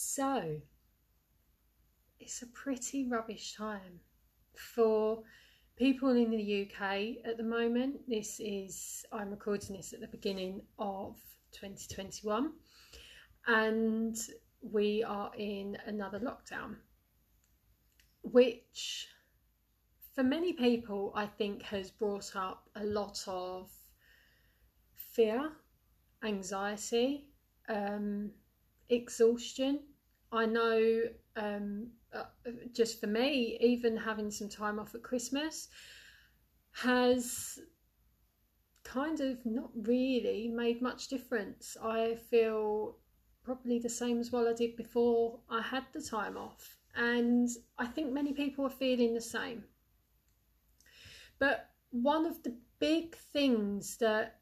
So, it's a pretty rubbish time for people in the UK at the moment. This is, I'm recording this at the beginning of 2021, and we are in another lockdown, which for many people I think has brought up a lot of fear, anxiety, um, exhaustion. I know um, uh, just for me, even having some time off at Christmas has kind of not really made much difference. I feel probably the same as what I did before I had the time off, and I think many people are feeling the same. But one of the big things that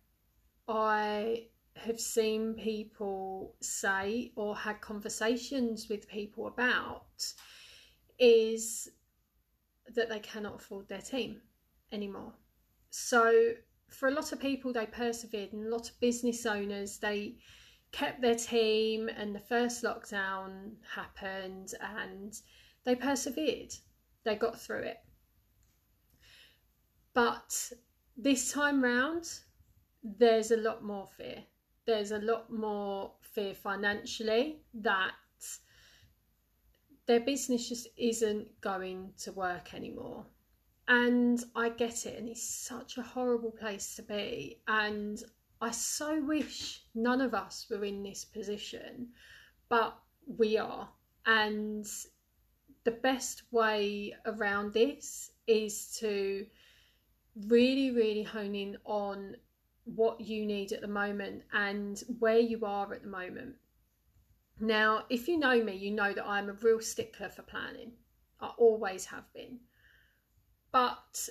I have seen people say or had conversations with people about is that they cannot afford their team anymore. So for a lot of people they persevered and a lot of business owners they kept their team and the first lockdown happened and they persevered. They got through it. But this time round there's a lot more fear there's a lot more fear financially that their business just isn't going to work anymore. And I get it, and it's such a horrible place to be. And I so wish none of us were in this position, but we are. And the best way around this is to really, really hone in on what you need at the moment and where you are at the moment. Now, if you know me, you know that I'm a real stickler for planning. I always have been. But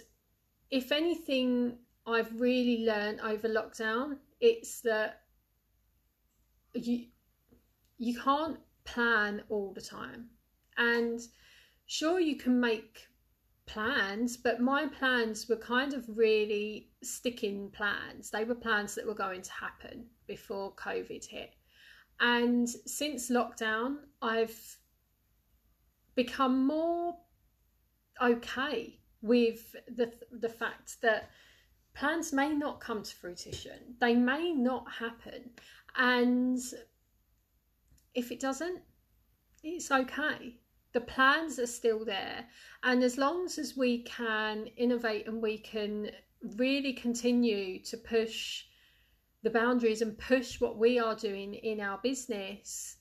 if anything I've really learned over lockdown, it's that you you can't plan all the time. And sure you can make plans, but my plans were kind of really sticking plans. They were plans that were going to happen before COVID hit. And since lockdown, I've become more okay with the the fact that plans may not come to fruition. They may not happen. And if it doesn't, it's okay the plans are still there. And as long as we can innovate and we can really continue to push the boundaries and push what we are doing in our business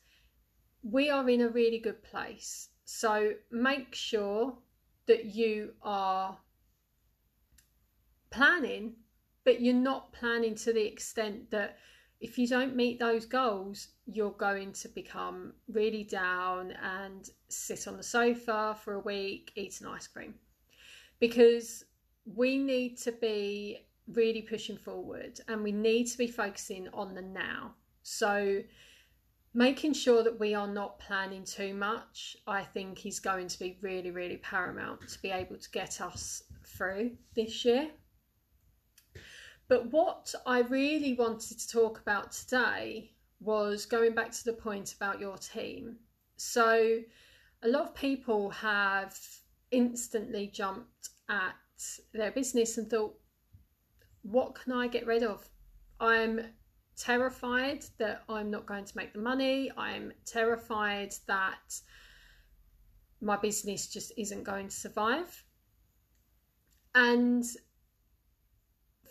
we are in a really good place. So make sure that you are planning but you're not planning to the extent that if you don't meet those goals, you're going to become really down and sit on the sofa for a week, eat an ice cream. Because we need to be really pushing forward and we need to be focusing on the now. So, making sure that we are not planning too much, I think, is going to be really, really paramount to be able to get us through this year. But what I really wanted to talk about today was going back to the point about your team. So, a lot of people have instantly jumped at their business and thought, what can I get rid of? I'm terrified that I'm not going to make the money. I'm terrified that my business just isn't going to survive. And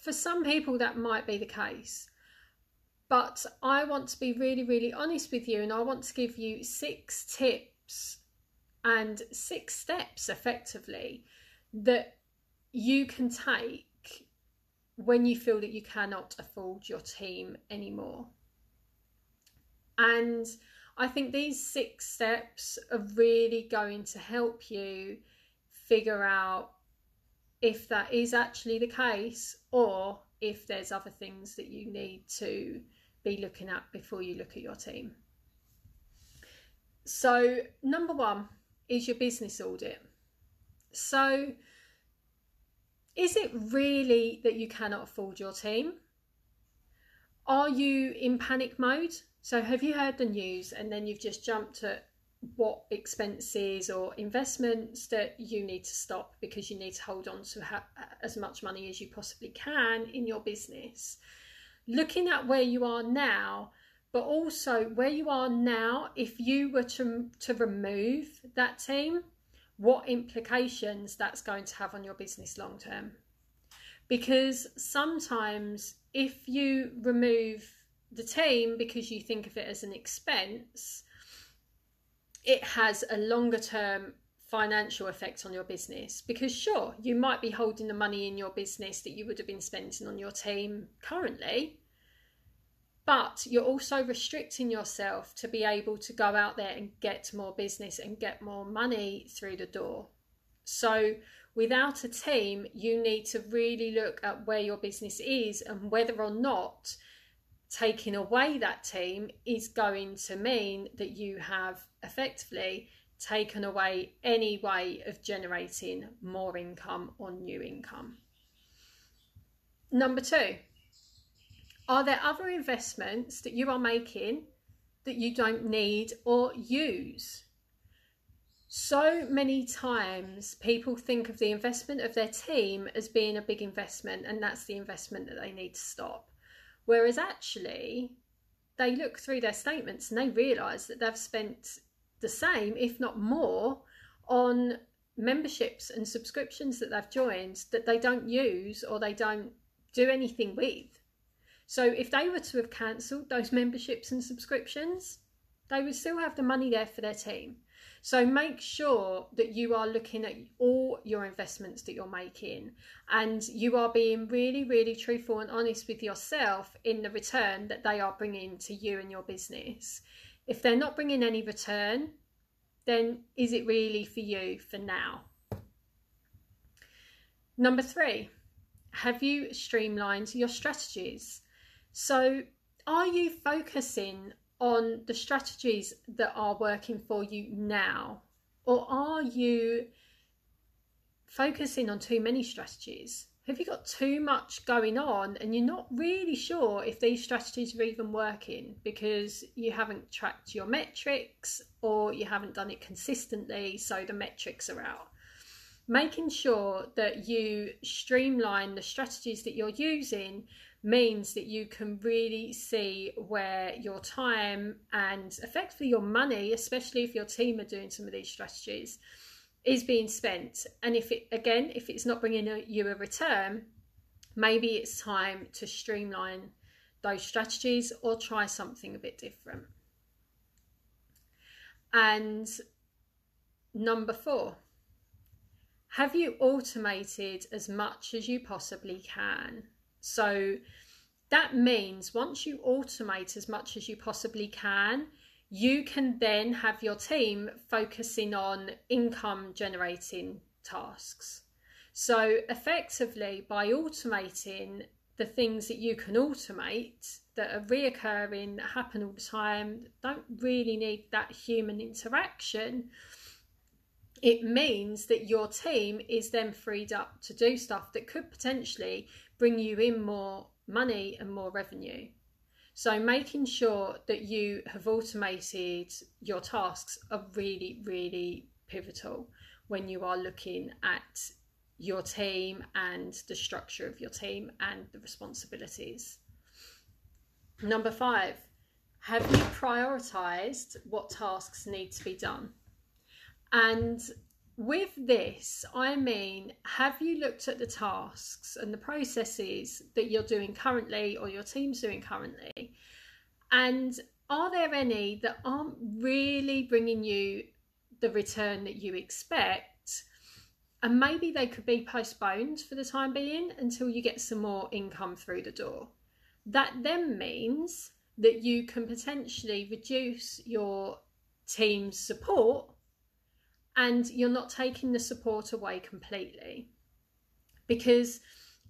for some people, that might be the case. But I want to be really, really honest with you, and I want to give you six tips and six steps effectively that you can take when you feel that you cannot afford your team anymore. And I think these six steps are really going to help you figure out if that is actually the case or if there's other things that you need to be looking at before you look at your team. So, number one is your business audit. So, is it really that you cannot afford your team? Are you in panic mode So, have you heard the news and then you've just jumped to what expenses or investments that you need to stop because you need to hold on to ha- as much money as you possibly can in your business? Looking at where you are now, but also where you are now, if you were to, to remove that team, what implications that's going to have on your business long term. Because sometimes if you remove the team because you think of it as an expense, it has a longer term financial effect on your business. Because, sure, you might be holding the money in your business that you would have been spending on your team currently, but you're also restricting yourself to be able to go out there and get more business and get more money through the door. So, without a team, you need to really look at where your business is and whether or not taking away that team is going to mean that you have effectively taken away any way of generating more income or new income. Number two, are there other investments that you are making that you don't need or use? So many times people think of the investment of their team as being a big investment, and that's the investment that they need to stop. Whereas actually, they look through their statements and they realise that they've spent the same, if not more, on memberships and subscriptions that they've joined that they don't use or they don't do anything with. So if they were to have cancelled those memberships and subscriptions, they would still have the money there for their team. So make sure that you are looking at all your investments that you're making and you are being really, really truthful and honest with yourself in the return that they are bringing to you and your business. If they're not bringing any return, then is it really for you for now? Number three, have you streamlined your strategies? So, are you focusing on the strategies that are working for you now? Or are you focusing on too many strategies? Have you got too much going on and you're not really sure if these strategies are even working because you haven't tracked your metrics or you haven't done it consistently, so the metrics are out? Making sure that you streamline the strategies that you're using means that you can really see where your time and effectively your money, especially if your team are doing some of these strategies, is being spent. And if it, again, if it's not bringing a, you a return, maybe it's time to streamline those strategies or try something a bit different. And number four, have you automated as much as you possibly can? So that means once you automate as much as you possibly can, you can then have your team focusing on income generating tasks. So, effectively, by automating the things that you can automate that are reoccurring, that happen all the time, don't really need that human interaction, it means that your team is then freed up to do stuff that could potentially bring you in more money and more revenue. So, making sure that you have automated your tasks are really, really pivotal when you are looking at your team and the structure of your team and the responsibilities. Number five, have you prioritized what tasks need to be done? And with this, I mean, have you looked at the tasks and the processes that you're doing currently or your team's doing currently? And are there any that aren't really bringing you the return that you expect? And maybe they could be postponed for the time being until you get some more income through the door. That then means that you can potentially reduce your team's support and you're not taking the support away completely. Because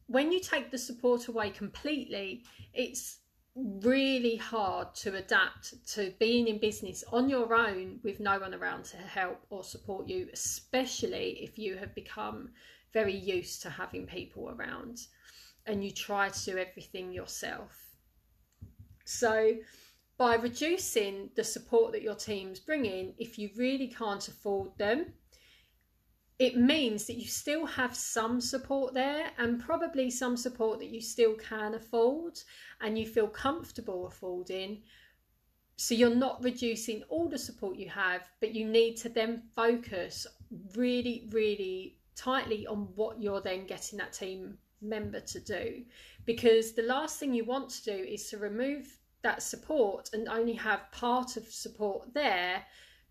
when you take the support away completely, it's really hard to adapt to being in business on your own with no one around to help or support you, especially if you have become very used to having people around and you try to do everything yourself. So, by reducing the support that your team's bringing, if you really can't afford them, it means that you still have some support there and probably some support that you still can afford and you feel comfortable affording. So you're not reducing all the support you have, but you need to then focus really, really tightly on what you're then getting that team member to do. Because the last thing you want to do is to remove that support and only have part of support there,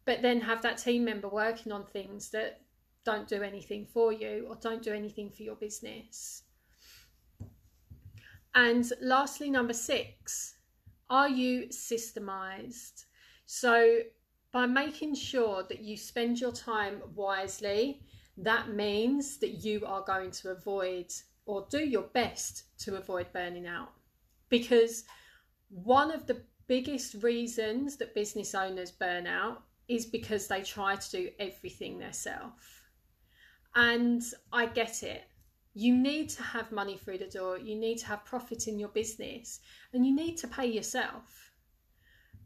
but then have that team member working on things that don't do anything for you or don't do anything for your business. And lastly, number six, are you systemized? So, by making sure that you spend your time wisely, that means that you are going to avoid or do your best to avoid burning out. Because one of the biggest reasons that business owners burn out is because they try to do everything themselves. And I get it. You need to have money through the door, you need to have profit in your business, and you need to pay yourself.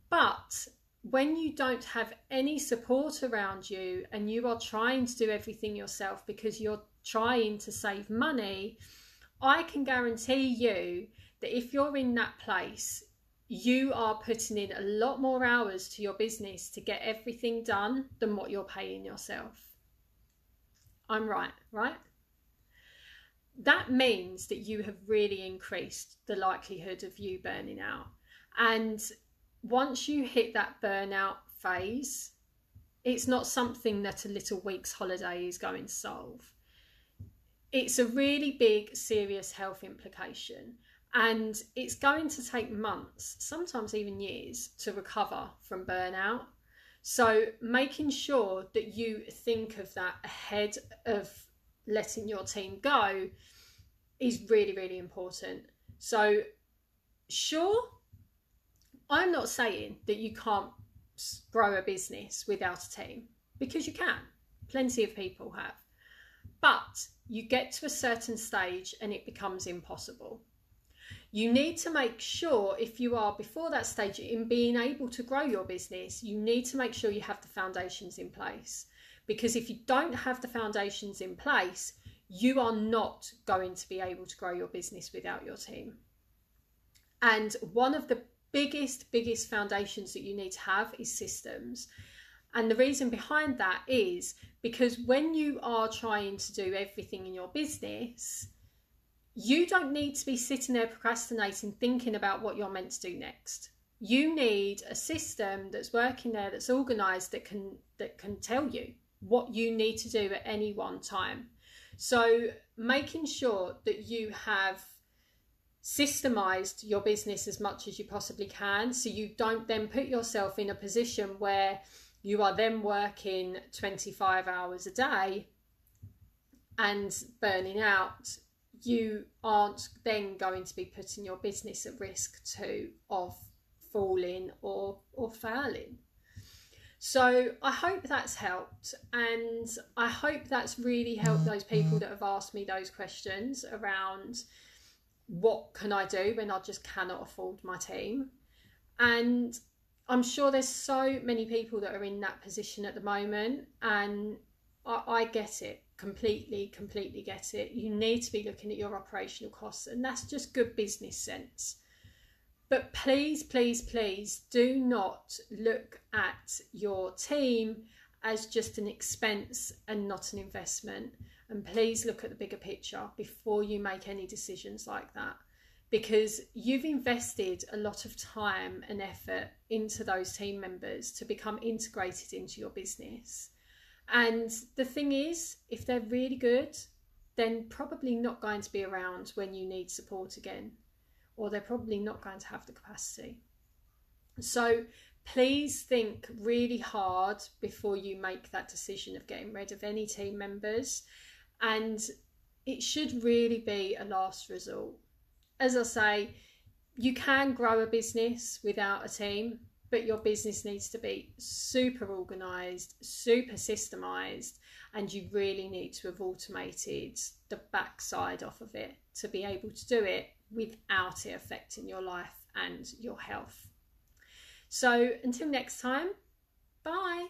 But when you don't have any support around you and you are trying to do everything yourself because you're trying to save money, I can guarantee you that if you're in that place, you are putting in a lot more hours to your business to get everything done than what you're paying yourself. I'm right, right? That means that you have really increased the likelihood of you burning out. And once you hit that burnout phase, it's not something that a little week's holiday is going to solve. It's a really big, serious health implication. And it's going to take months, sometimes even years, to recover from burnout. So, making sure that you think of that ahead of letting your team go is really, really important. So, sure, I'm not saying that you can't grow a business without a team because you can. Plenty of people have. But you get to a certain stage and it becomes impossible. You need to make sure, if you are before that stage in being able to grow your business, you need to make sure you have the foundations in place. Because if you don't have the foundations in place, you are not going to be able to grow your business without your team. And one of the biggest, biggest foundations that you need to have is systems. And the reason behind that is because when you are trying to do everything in your business, you don't need to be sitting there procrastinating, thinking about what you're meant to do next. You need a system that's working there, that's organized, that can that can tell you what you need to do at any one time. So making sure that you have systemized your business as much as you possibly can so you don't then put yourself in a position where you are then working 25 hours a day and burning out you aren't then going to be putting your business at risk to of falling or or failing. So i hope that's helped and i hope that's really helped those people that have asked me those questions around what can i do when i just cannot afford my team. And i'm sure there's so many people that are in that position at the moment and I, I get it completely, completely get it. You need to be looking at your operational costs, and that's just good business sense. But please, please, please do not look at your team as just an expense and not an investment. And please look at the bigger picture before you make any decisions like that. Because you've invested a lot of time and effort into those team members to become integrated into your business. And the thing is, if they're really good, then probably not going to be around when you need support again, or they're probably not going to have the capacity. So please think really hard before you make that decision of getting rid of any team members. And it should really be a last resort. As I say, you can grow a business without a team but your business needs to be super organized, super systemized, and you really need to have automated the backside off of it to be able to do it without it affecting your life and your health. So until next time, bye.